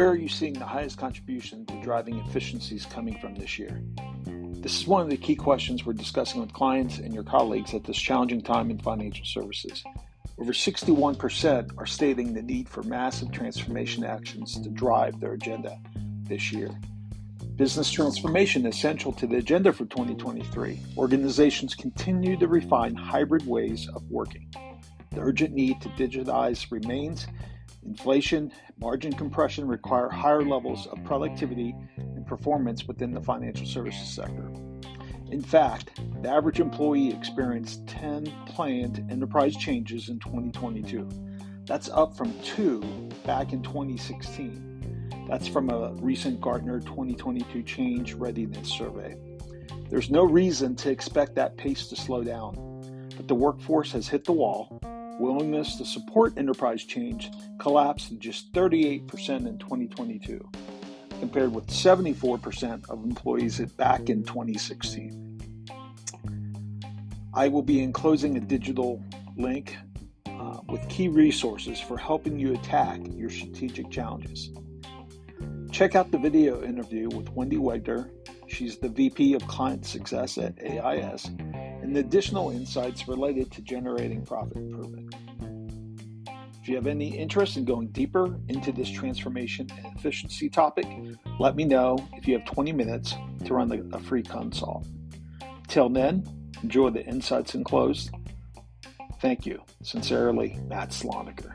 are you seeing the highest contribution to driving efficiencies coming from this year? This is one of the key questions we're discussing with clients and your colleagues at this challenging time in financial services. Over 61% are stating the need for massive transformation actions to drive their agenda this year. Business transformation is essential to the agenda for 2023. Organizations continue to refine hybrid ways of working. The urgent need to digitize remains. Inflation, margin compression require higher levels of productivity and performance within the financial services sector. In fact, the average employee experienced 10 planned enterprise changes in 2022. That's up from two back in 2016. That's from a recent Gartner 2022 Change Readiness Survey. There's no reason to expect that pace to slow down, but the workforce has hit the wall. Willingness to support enterprise change collapsed to just 38% in 2022 compared with 74% of employees back in 2016. I will be enclosing a digital link uh, with key resources for helping you attack your strategic challenges. Check out the video interview with Wendy Wegner. She's the VP of Client Success at AIS, and additional insights related to generating profit improvement. If you have any interest in going deeper into this transformation and efficiency topic, let me know if you have 20 minutes to run a free consult. Till then, enjoy the insights enclosed. Thank you. Sincerely, Matt Sloniker.